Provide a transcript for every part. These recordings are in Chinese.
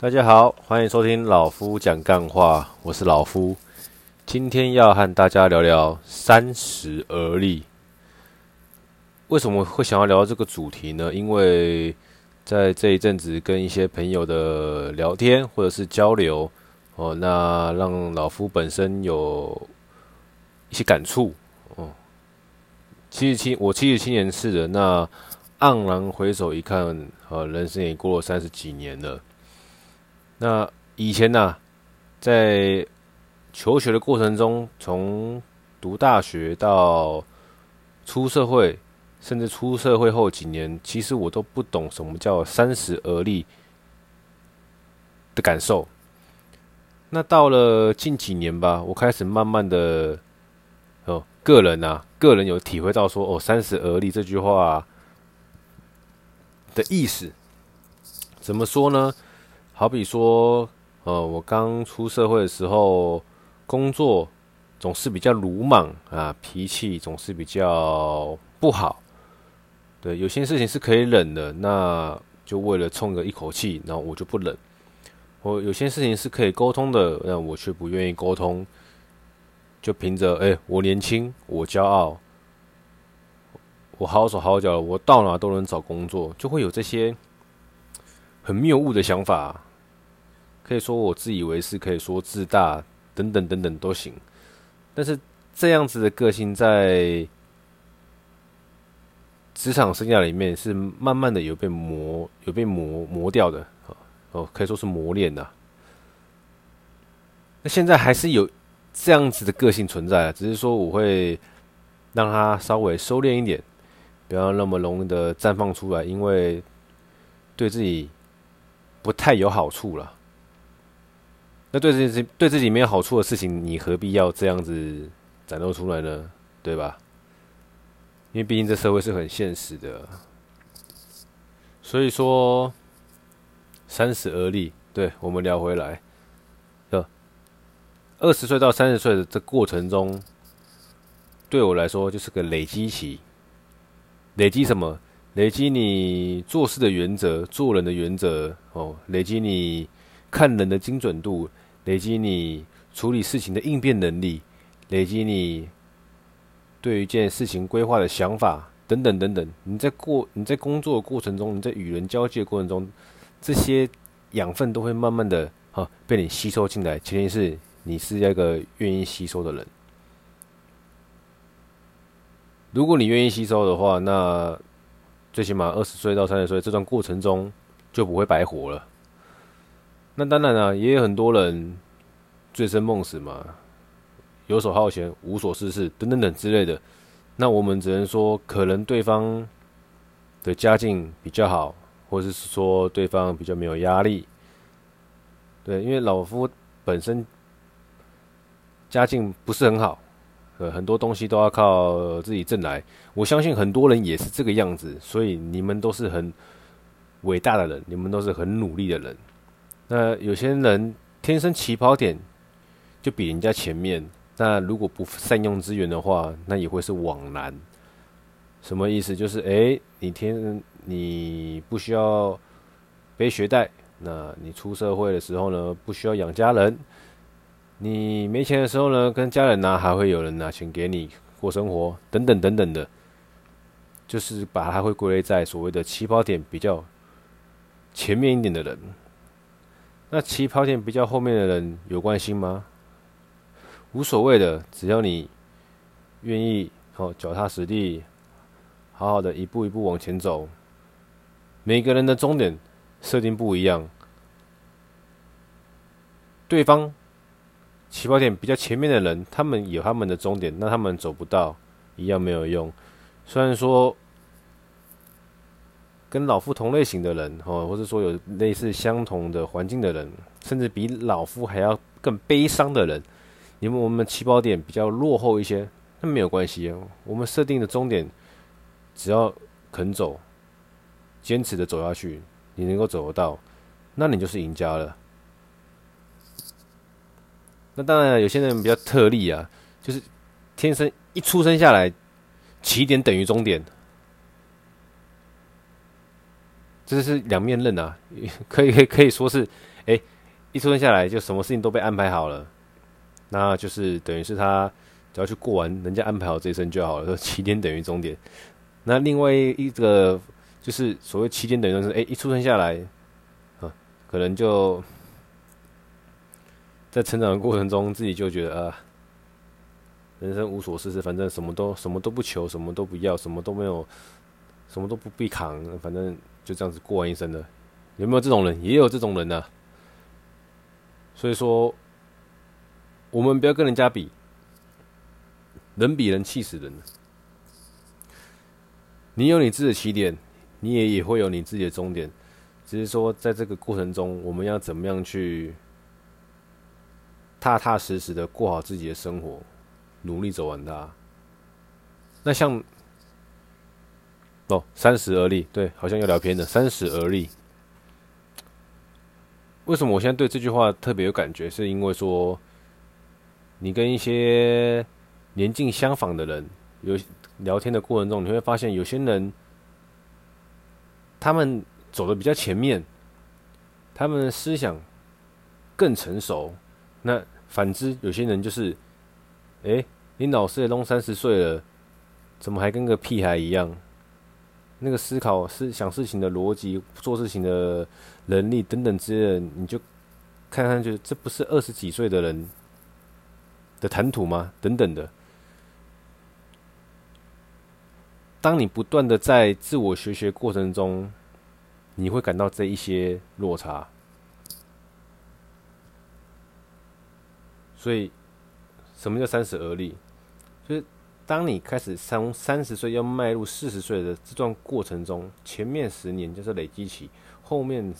大家好，欢迎收听老夫讲干话，我是老夫。今天要和大家聊聊三十而立。为什么会想要聊这个主题呢？因为在这一阵子跟一些朋友的聊天或者是交流，哦，那让老夫本身有一些感触。哦，七十七，我七十七年次的，那黯然回首一看，呃，人生也过了三十几年了。那以前呢，在求学的过程中，从读大学到出社会。甚至出社会后几年，其实我都不懂什么叫三十而立的感受。那到了近几年吧，我开始慢慢的哦，个人啊，个人有体会到说哦，三十而立这句话的意思。怎么说呢？好比说，呃，我刚出社会的时候，工作总是比较鲁莽啊，脾气总是比较不好。对，有些事情是可以忍的，那就为了冲个一口气，然后我就不忍。我有些事情是可以沟通的，那我却不愿意沟通，就凭着哎，我年轻，我骄傲，我好手好脚，我到哪都能找工作，就会有这些很谬误的想法。可以说我自以为是，可以说自大，等等等等都行。但是这样子的个性在。职场生涯里面是慢慢的有被磨，有被磨磨掉的，哦，可以说是磨练的。那现在还是有这样子的个性存在，只是说我会让它稍微收敛一点，不要那么容易的绽放出来，因为对自己不太有好处了。那对自己对自己没有好处的事情，你何必要这样子展露出来呢？对吧？因为毕竟这社会是很现实的，所以说三十而立。对，我们聊回来，呃，二十岁到三十岁的这过程中，对我来说就是个累积期。累积什么？累积你做事的原则、做人的原则哦，累积你看人的精准度，累积你处理事情的应变能力，累积你。对于一件事情规划的想法等等等等，你在过你在工作的过程中，你在与人交际的过程中，这些养分都会慢慢的、啊、被你吸收进来。前提是你是一个愿意吸收的人。如果你愿意吸收的话，那最起码二十岁到三十岁这段过程中就不会白活了。那当然了、也有很多人醉生梦死嘛。游手好闲、无所事事等等等之类的，那我们只能说，可能对方的家境比较好，或者是说对方比较没有压力。对，因为老夫本身家境不是很好，呃，很多东西都要靠自己挣来。我相信很多人也是这个样子，所以你们都是很伟大的人，你们都是很努力的人。那有些人天生起跑点就比人家前面。那如果不善用资源的话，那也会是枉然。什么意思？就是诶，你天你不需要背学贷，那你出社会的时候呢，不需要养家人。你没钱的时候呢，跟家人拿还会有人拿钱给你过生活，等等等等的。就是把它会归类在所谓的起跑点比较前面一点的人。那起跑点比较后面的人有关系吗？无所谓的，只要你愿意，哦，脚踏实地，好好的一步一步往前走。每个人的终点设定不一样，对方起跑点比较前面的人，他们有他们的终点，那他们走不到，一样没有用。虽然说跟老夫同类型的人，哦，或者说有类似相同的环境的人，甚至比老夫还要更悲伤的人。因为我们起跑点比较落后一些，那没有关系啊。我们设定的终点，只要肯走，坚持的走下去，你能够走得到，那你就是赢家了。那当然，有些人比较特例啊，就是天生一出生下来，起点等于终点。这是两面刃啊，可以可以可以说是，哎、一出生下来就什么事情都被安排好了，那就是等于是他只要去过完人家安排好这一生就好了，说起点等于终点。那另外一个就是所谓起点等于终点，哎，一出生下来，啊，可能就在成长的过程中自己就觉得啊。人生无所事事，反正什么都什么都不求，什么都不要，什么都没有，什么都不必扛，反正就这样子过完一生的。有没有这种人？也有这种人呢、所以说，我们不要跟人家比，人比人气死人。你有你自己的起点，你也也会有你自己的终点。只是说，在这个过程中，我们要怎么样去踏踏实实的过好自己的生活。努力走完它。那像哦，三十而立，对，好像要聊偏了。三十而立，为什么我现在对这句话特别有感觉？是因为说，你跟一些年纪相仿的人有聊天的过程中，你会发现有些人他们走的比较前面，他们的思想更成熟。那反之，有些人就是。哎、你老师也都三十岁了，怎么还跟个屁孩一样？那个思考、思想事情的逻辑、做事情的能力等等之类的，你就看看，就这不是二十几岁的人的谈吐吗？等等的。当你不断的在自我学习过程中，你会感到这一些落差，所以。什么叫三十而立？就是当你开始从三十岁要迈入四十岁的这段过程中，前面十年就是累积期，后面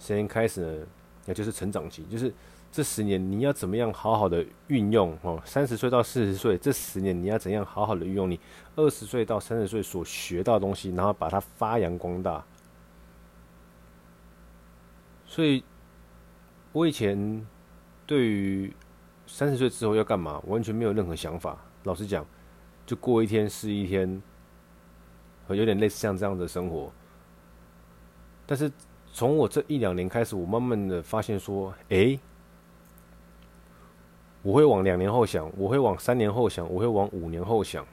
十年开始呢，也就是成长期。就是这十年你要怎么样好好的运用哦？三十岁到四十岁这十年你要怎样好好的运用你二十岁到三十岁所学到的东西，然后把它发扬光大。所以，我以前对于。三十岁之后要干嘛？完全没有任何想法。老实讲，就过一天是一天，有点类似像这样的生活。但是从我这一两年开始，我慢慢的发现说，诶，我会往两年后想，我会往三年后想，我会往五年后想。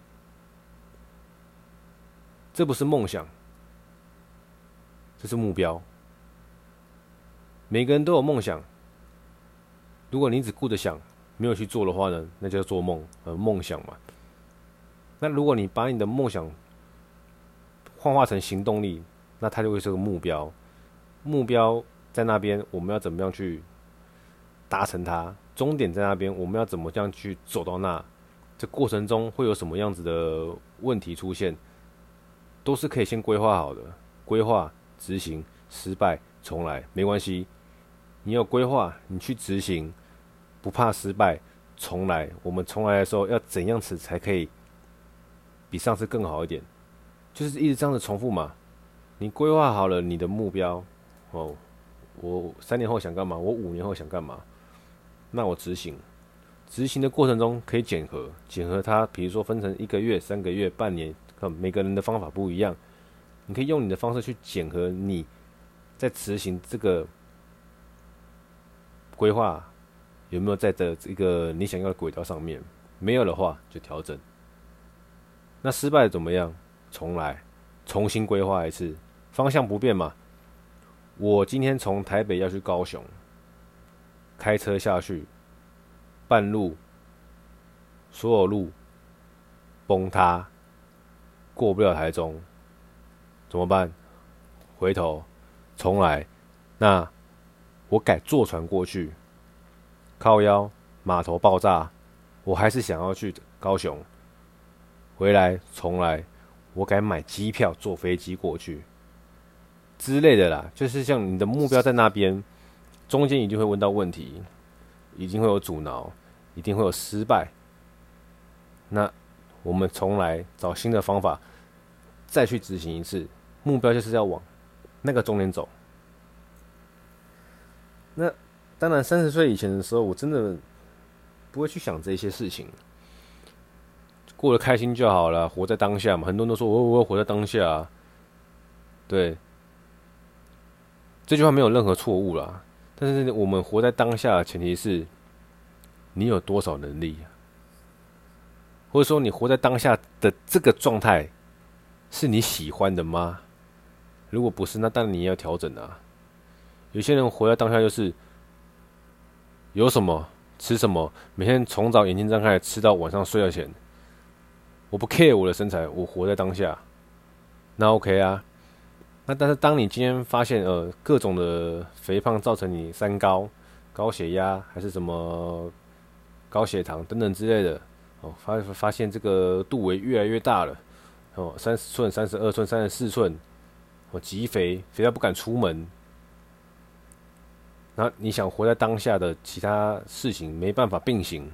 这不是梦想，这是目标。每个人都有梦想，如果你只顾着想。没有去做的话呢，那就叫做梦，呃，梦想嘛。那如果你把你的梦想幻化成行动力，那它就会是个目标。目标在那边，我们要怎么样去达成它？终点在那边，我们要怎么样去走到那？这过程中会有什么样子的问题出现？都是可以先规划好的。规划、执行、失败、重来，没关系。你有规划，你去执行。不怕失败，重来。我们重来的时候要怎样子才可以比上次更好一点？就是一直这样子重复嘛。你规划好了你的目标哦，我三年后想干嘛？我五年后想干嘛？那我执行，执行的过程中可以检核，检核它，比如说分成一个月、三个月、半年，看每个人的方法不一样，你可以用你的方式去检核你在执行这个规划。有没有在这一个你想要的轨道上面？没有的话就调整。那失败怎么样？重来，重新规划一次，方向不变嘛。我今天从台北要去高雄，开车下去，半路所有路崩塌，过不了台中，怎么办？回头重来。那我改坐船过去。靠腰，码头爆炸，我还是想要去高雄，回来重来，我改买机票坐飞机过去之类的啦。就是像你的目标在那边，中间一定会问到问题，一定会有阻挠，一定会有失败。那我们重来找新的方法，再去执行一次。目标就是要往那个终点走。那。当然，三十岁以前的时候，我真的不会去想这些事情，过得开心就好了，活在当下嘛。很多人都说我我活在当下，啊对。这句话没有任何错误啦。但是我们活在当下的前提是，你有多少能力，或者说你活在当下的这个状态是你喜欢的吗？如果不是，那当然你要调整啊。有些人活在当下就是有什么吃什么，每天从早眼睛睁开吃到晚上睡觉前，我不 care 我的身材，我活在当下，那 OK 啊。那但是当你今天发现呃各种的肥胖造成你三高、高血压还是什么高血糖等等之类的哦，发发现这个肚围越来越大了哦，三十寸、三十二寸、三十四寸哦，极肥，肥到不敢出门。那你想活在当下的其他事情没办法并行，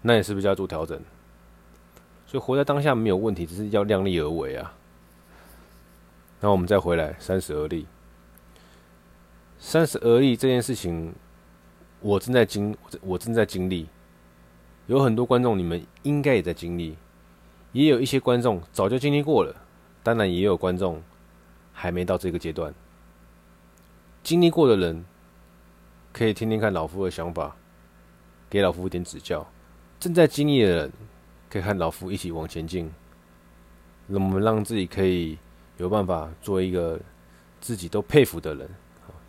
那你是不是要做调整？所以活在当下没有问题，只是要量力而为啊。那我们再回来三十而立，三十而立这件事情，我正在经，我正在经历。有很多观众，你们应该也在经历，也有一些观众早就经历过了，当然也有观众还没到这个阶段。经历过的人，可以听听看老夫的想法，给老夫一点指教。正在经历的人，可以和老夫一起往前进。那我们让自己可以。有办法做一个自己都佩服的人，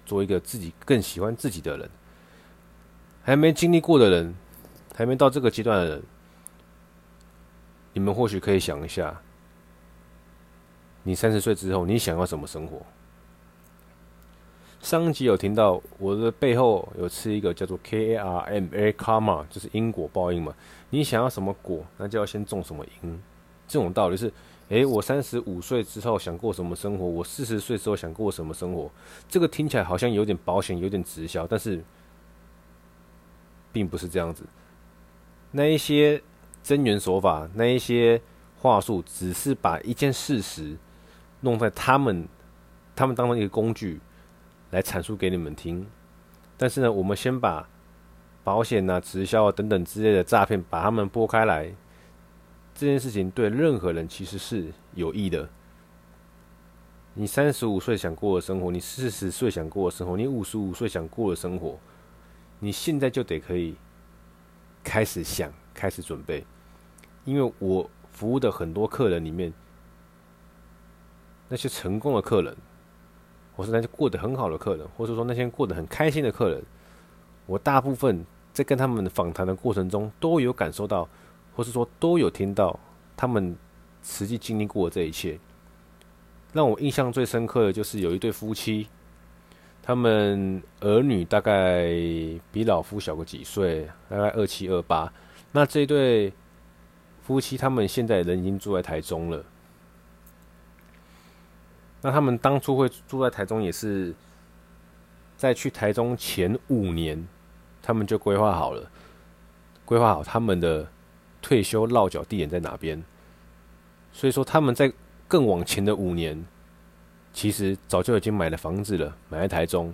做一个自己更喜欢自己的人。还没经历过的人，还没到这个阶段的人，你们或许可以想一下，你三十岁之后，你想要什么生活？上一集有听到我的背后有吃一个叫做 K A R M A Karma，就是因果报应嘛。你想要什么果，那就要先种什么因。这种道理是。诶，我三十五岁之后想过什么生活？我四十岁之后想过什么生活？这个听起来好像有点保险，有点直销，但是并不是这样子。那一些增援手法，那一些话术，只是把一件事实弄在他们他们当中一个工具来阐述给你们听。但是呢，我们先把保险啊、直销啊等等之类的诈骗，把他们拨开来。这件事情对任何人其实是有益的。你三十五岁想过的生活，你四十岁想过的生活，你五十五岁想过的生活，你现在就得可以开始想，开始准备。因为我服务的很多客人里面，那些成功的客人，或是那些过得很好的客人，或者说那些过得很开心的客人，我大部分在跟他们访谈的过程中，都有感受到。或是说都有听到他们实际经历过的这一切，让我印象最深刻的就是有一对夫妻，他们儿女大概比老夫小个几岁，大概二七二八。那这对夫妻他们现在人已经住在台中了。那他们当初会住在台中，也是在去台中前五年，他们就规划好了，规划好他们的。退休落脚地点在哪边？所以说他们在更往前的五年，其实早就已经买了房子了，买在台中。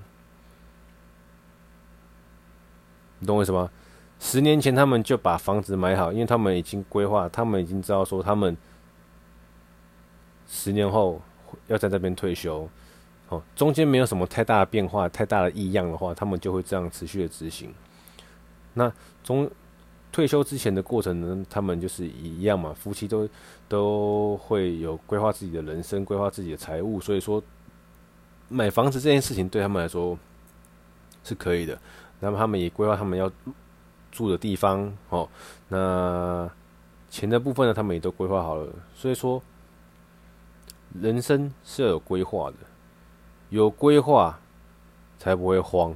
你懂我意思吗？十年前他们就把房子买好，因为他们已经规划，他们已经知道说他们十年后要在这边退休。哦，中间没有什么太大的变化、太大的异样的话，他们就会这样持续的执行。那中。退休之前的过程呢，他们就是一样嘛，夫妻都都会有规划自己的人生，规划自己的财务，所以说买房子这件事情对他们来说是可以的。那么他们也规划他们要住的地方哦，那钱的部分呢，他们也都规划好了。所以说，人生是要有规划的，有规划才不会慌。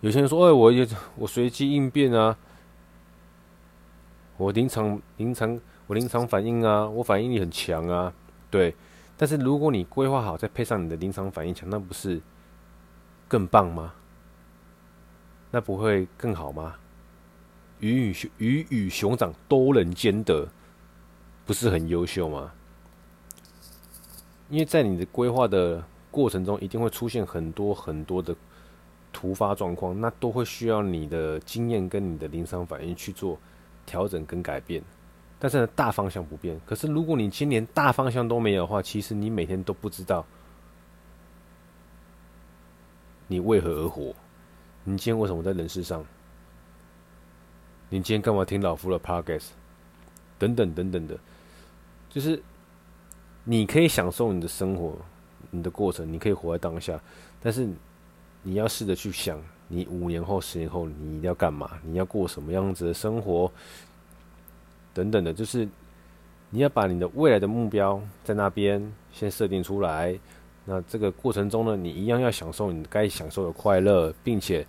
有些人说：“哎，我也我随机应变啊。”我临场临场我临场反应啊，我反应力很强啊，对。但是如果你规划好，再配上你的临场反应强，那不是更棒吗？那不会更好吗？鱼与熊鱼与熊掌都能兼得，不是很优秀吗？因为在你的规划的过程中，一定会出现很多很多的突发状况，那都会需要你的经验跟你的临场反应去做。调整跟改变，但是呢，大方向不变。可是如果你今年大方向都没有的话，其实你每天都不知道你为何而活？你今天为什么在人世上？你今天干嘛听老夫的 podcast？等等等等的，就是你可以享受你的生活，你的过程，你可以活在当下，但是你要试着去想，你五年后、十年后你要干嘛？你要过什么样子的生活？等等的，就是你要把你的未来的目标在那边先设定出来。那这个过程中呢，你一样要享受你该享受的快乐，并且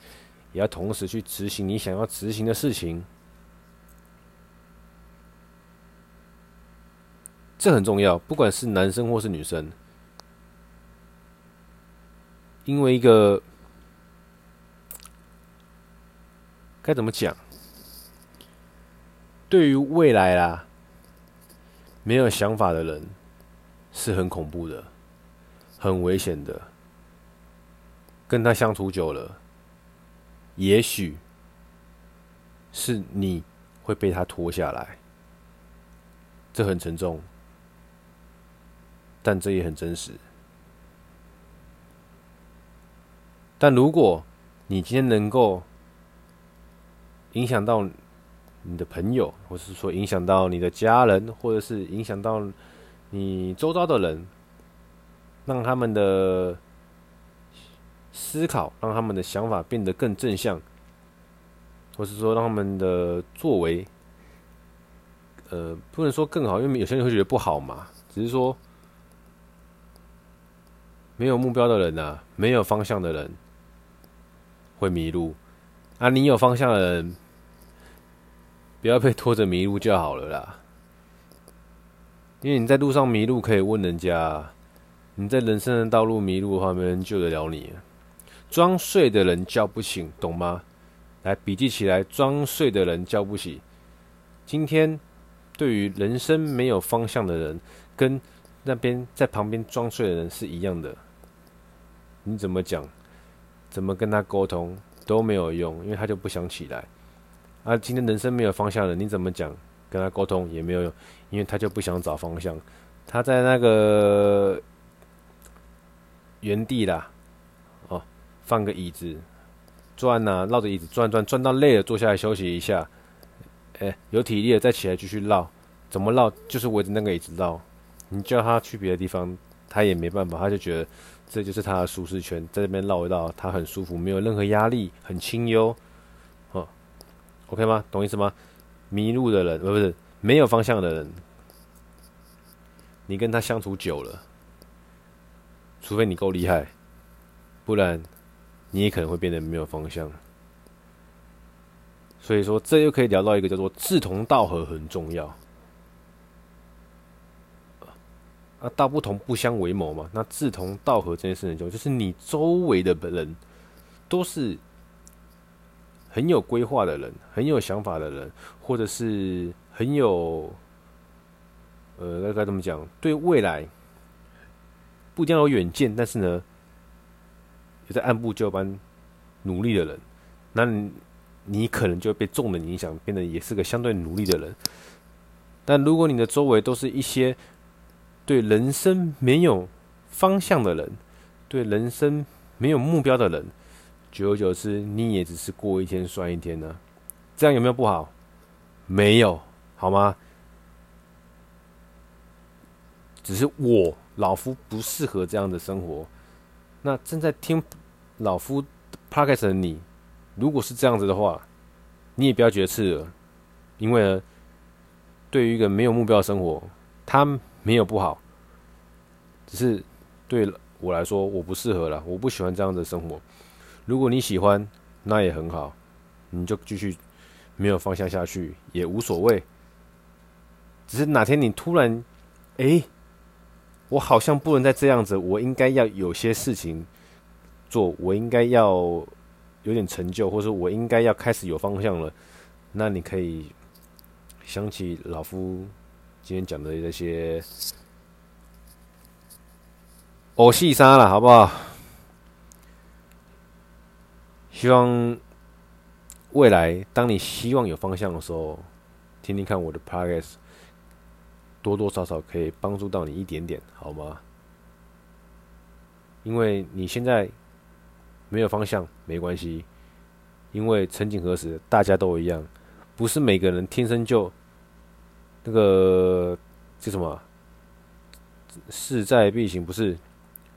也要同时去执行你想要执行的事情。这很重要，不管是男生或是女生，因为一个该怎么讲？对于未来啦，没有想法的人是很恐怖的，很危险的。跟他相处久了，也许是你会被他拖下来，这很沉重。但这也很真实。但如果你今天能够影响到你的朋友，或是说影响到你的家人，或者是影响到你周遭的人，让他们的思考，让他们的想法变得更正向，或是说让他们的作为，呃，不能说更好，因为有些人会觉得不好嘛，只是说。没有目标的人啊，没有方向的人会迷路啊！你有方向的人，不要被拖着迷路就好了啦。因为你在路上迷路可以问人家，你在人生的道路迷路的话，没人救得了你。装睡的人叫不醒，懂吗？来笔记起来，装睡的人叫不醒。今天对于人生没有方向的人，跟那边在旁边装睡的人是一样的。你怎么讲，怎么跟他沟通都没有用，因为他就不想起来。啊，今天人生没有方向了，你怎么讲，跟他沟通也没有用，因为他就不想找方向。他在那个原地啦，哦，放个椅子转呐，绕着椅子转转，转到累了坐下来休息一下。哎，有体力了再起来继续绕，怎么绕就是围着那个椅子绕。你叫他去别的地方，他也没办法，他就觉得。这就是他的舒适圈，在这边绕一绕，他很舒服，没有任何压力，很清幽，哦，OK 吗？懂意思吗？迷路的人，不是没有方向的人，你跟他相处久了，除非你够厉害，不然你也可能会变得没有方向。所以说，这又可以聊到一个叫做志同道合很重要。那，道不同不相为谋嘛。那志同道合这件事情，就就是你周围的人都是很有规划的人，很有想法的人，或者是很有呃，该该怎么讲？对未来不一定要有远见，但是呢，有在按部就班努力的人，那你，你可能就会被众人影响，变得也是个相对努力的人。但如果你的周围都是一些对人生没有方向的人，对人生没有目标的人，久而久之，你也只是过一天算一天呢、这样有没有不好？没有，好吗？只是我老夫不适合这样的生活。那正在听老夫 podcast 的你，如果是这样子的话，你也不要觉得刺耳，因为呢，对于一个没有目标的生活，他。没有不好，只是对我来说我不适合了，我不喜欢这样的生活。如果你喜欢，那也很好，你就继续没有方向下去也无所谓。只是哪天你突然，哎，我好像不能再这样子，我应该要有些事情做，我应该要有点成就，或者我应该要开始有方向了，那你可以想起老夫。今天讲的这些，偶戏杀了，好不好？希望未来当你希望有方向的时候，听听看我的 podcast，多多少少可以帮助到你一点点，好吗？因为你现在没有方向没关系，因为曾几何时大家都一样，不是每个人天生就那个叫什么势在必行，不是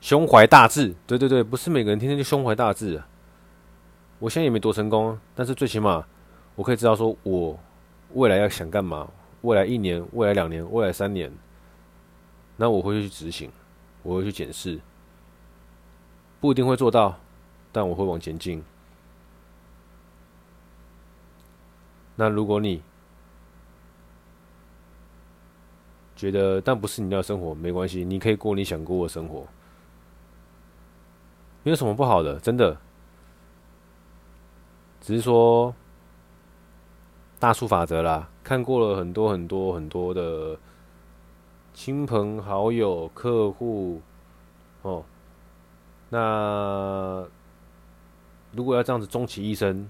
胸怀大志，对对对，不是每个人天天就胸怀大志。我现在也没多成功，但是最起码我可以知道说我未来要想干嘛，未来一年、未来两年、未来三年，那我会去执行，我会去检视。不一定会做到，但我会往前进。那如果你觉得但不是你要生活，没关系，你可以过你想过的生活，没有什么不好的，真的。只是说大数法则啦，看过了很多很多很多的亲朋好友、客户，哦。那如果要这样子终其一生，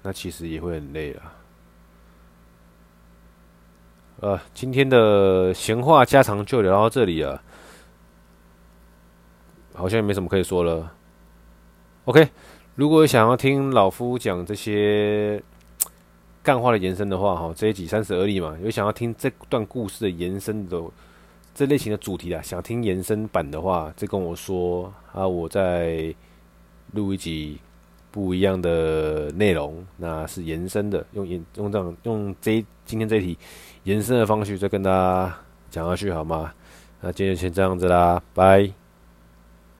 那其实也会很累了。呃，今天的闲话家常就聊到这里了，好像也没什么可以说了。OK，如果想要听老夫讲这些干话的延伸的话，哈，这一集三十而立嘛，有想要听这段故事的延伸的。这类型的主题啊，想听延伸版的话，再跟我说啊，我再录一集不一样的内容，那是延伸的，用延用这样用这今天这一题延伸的方式再跟大家讲下去好吗？那今天先这样子啦，拜。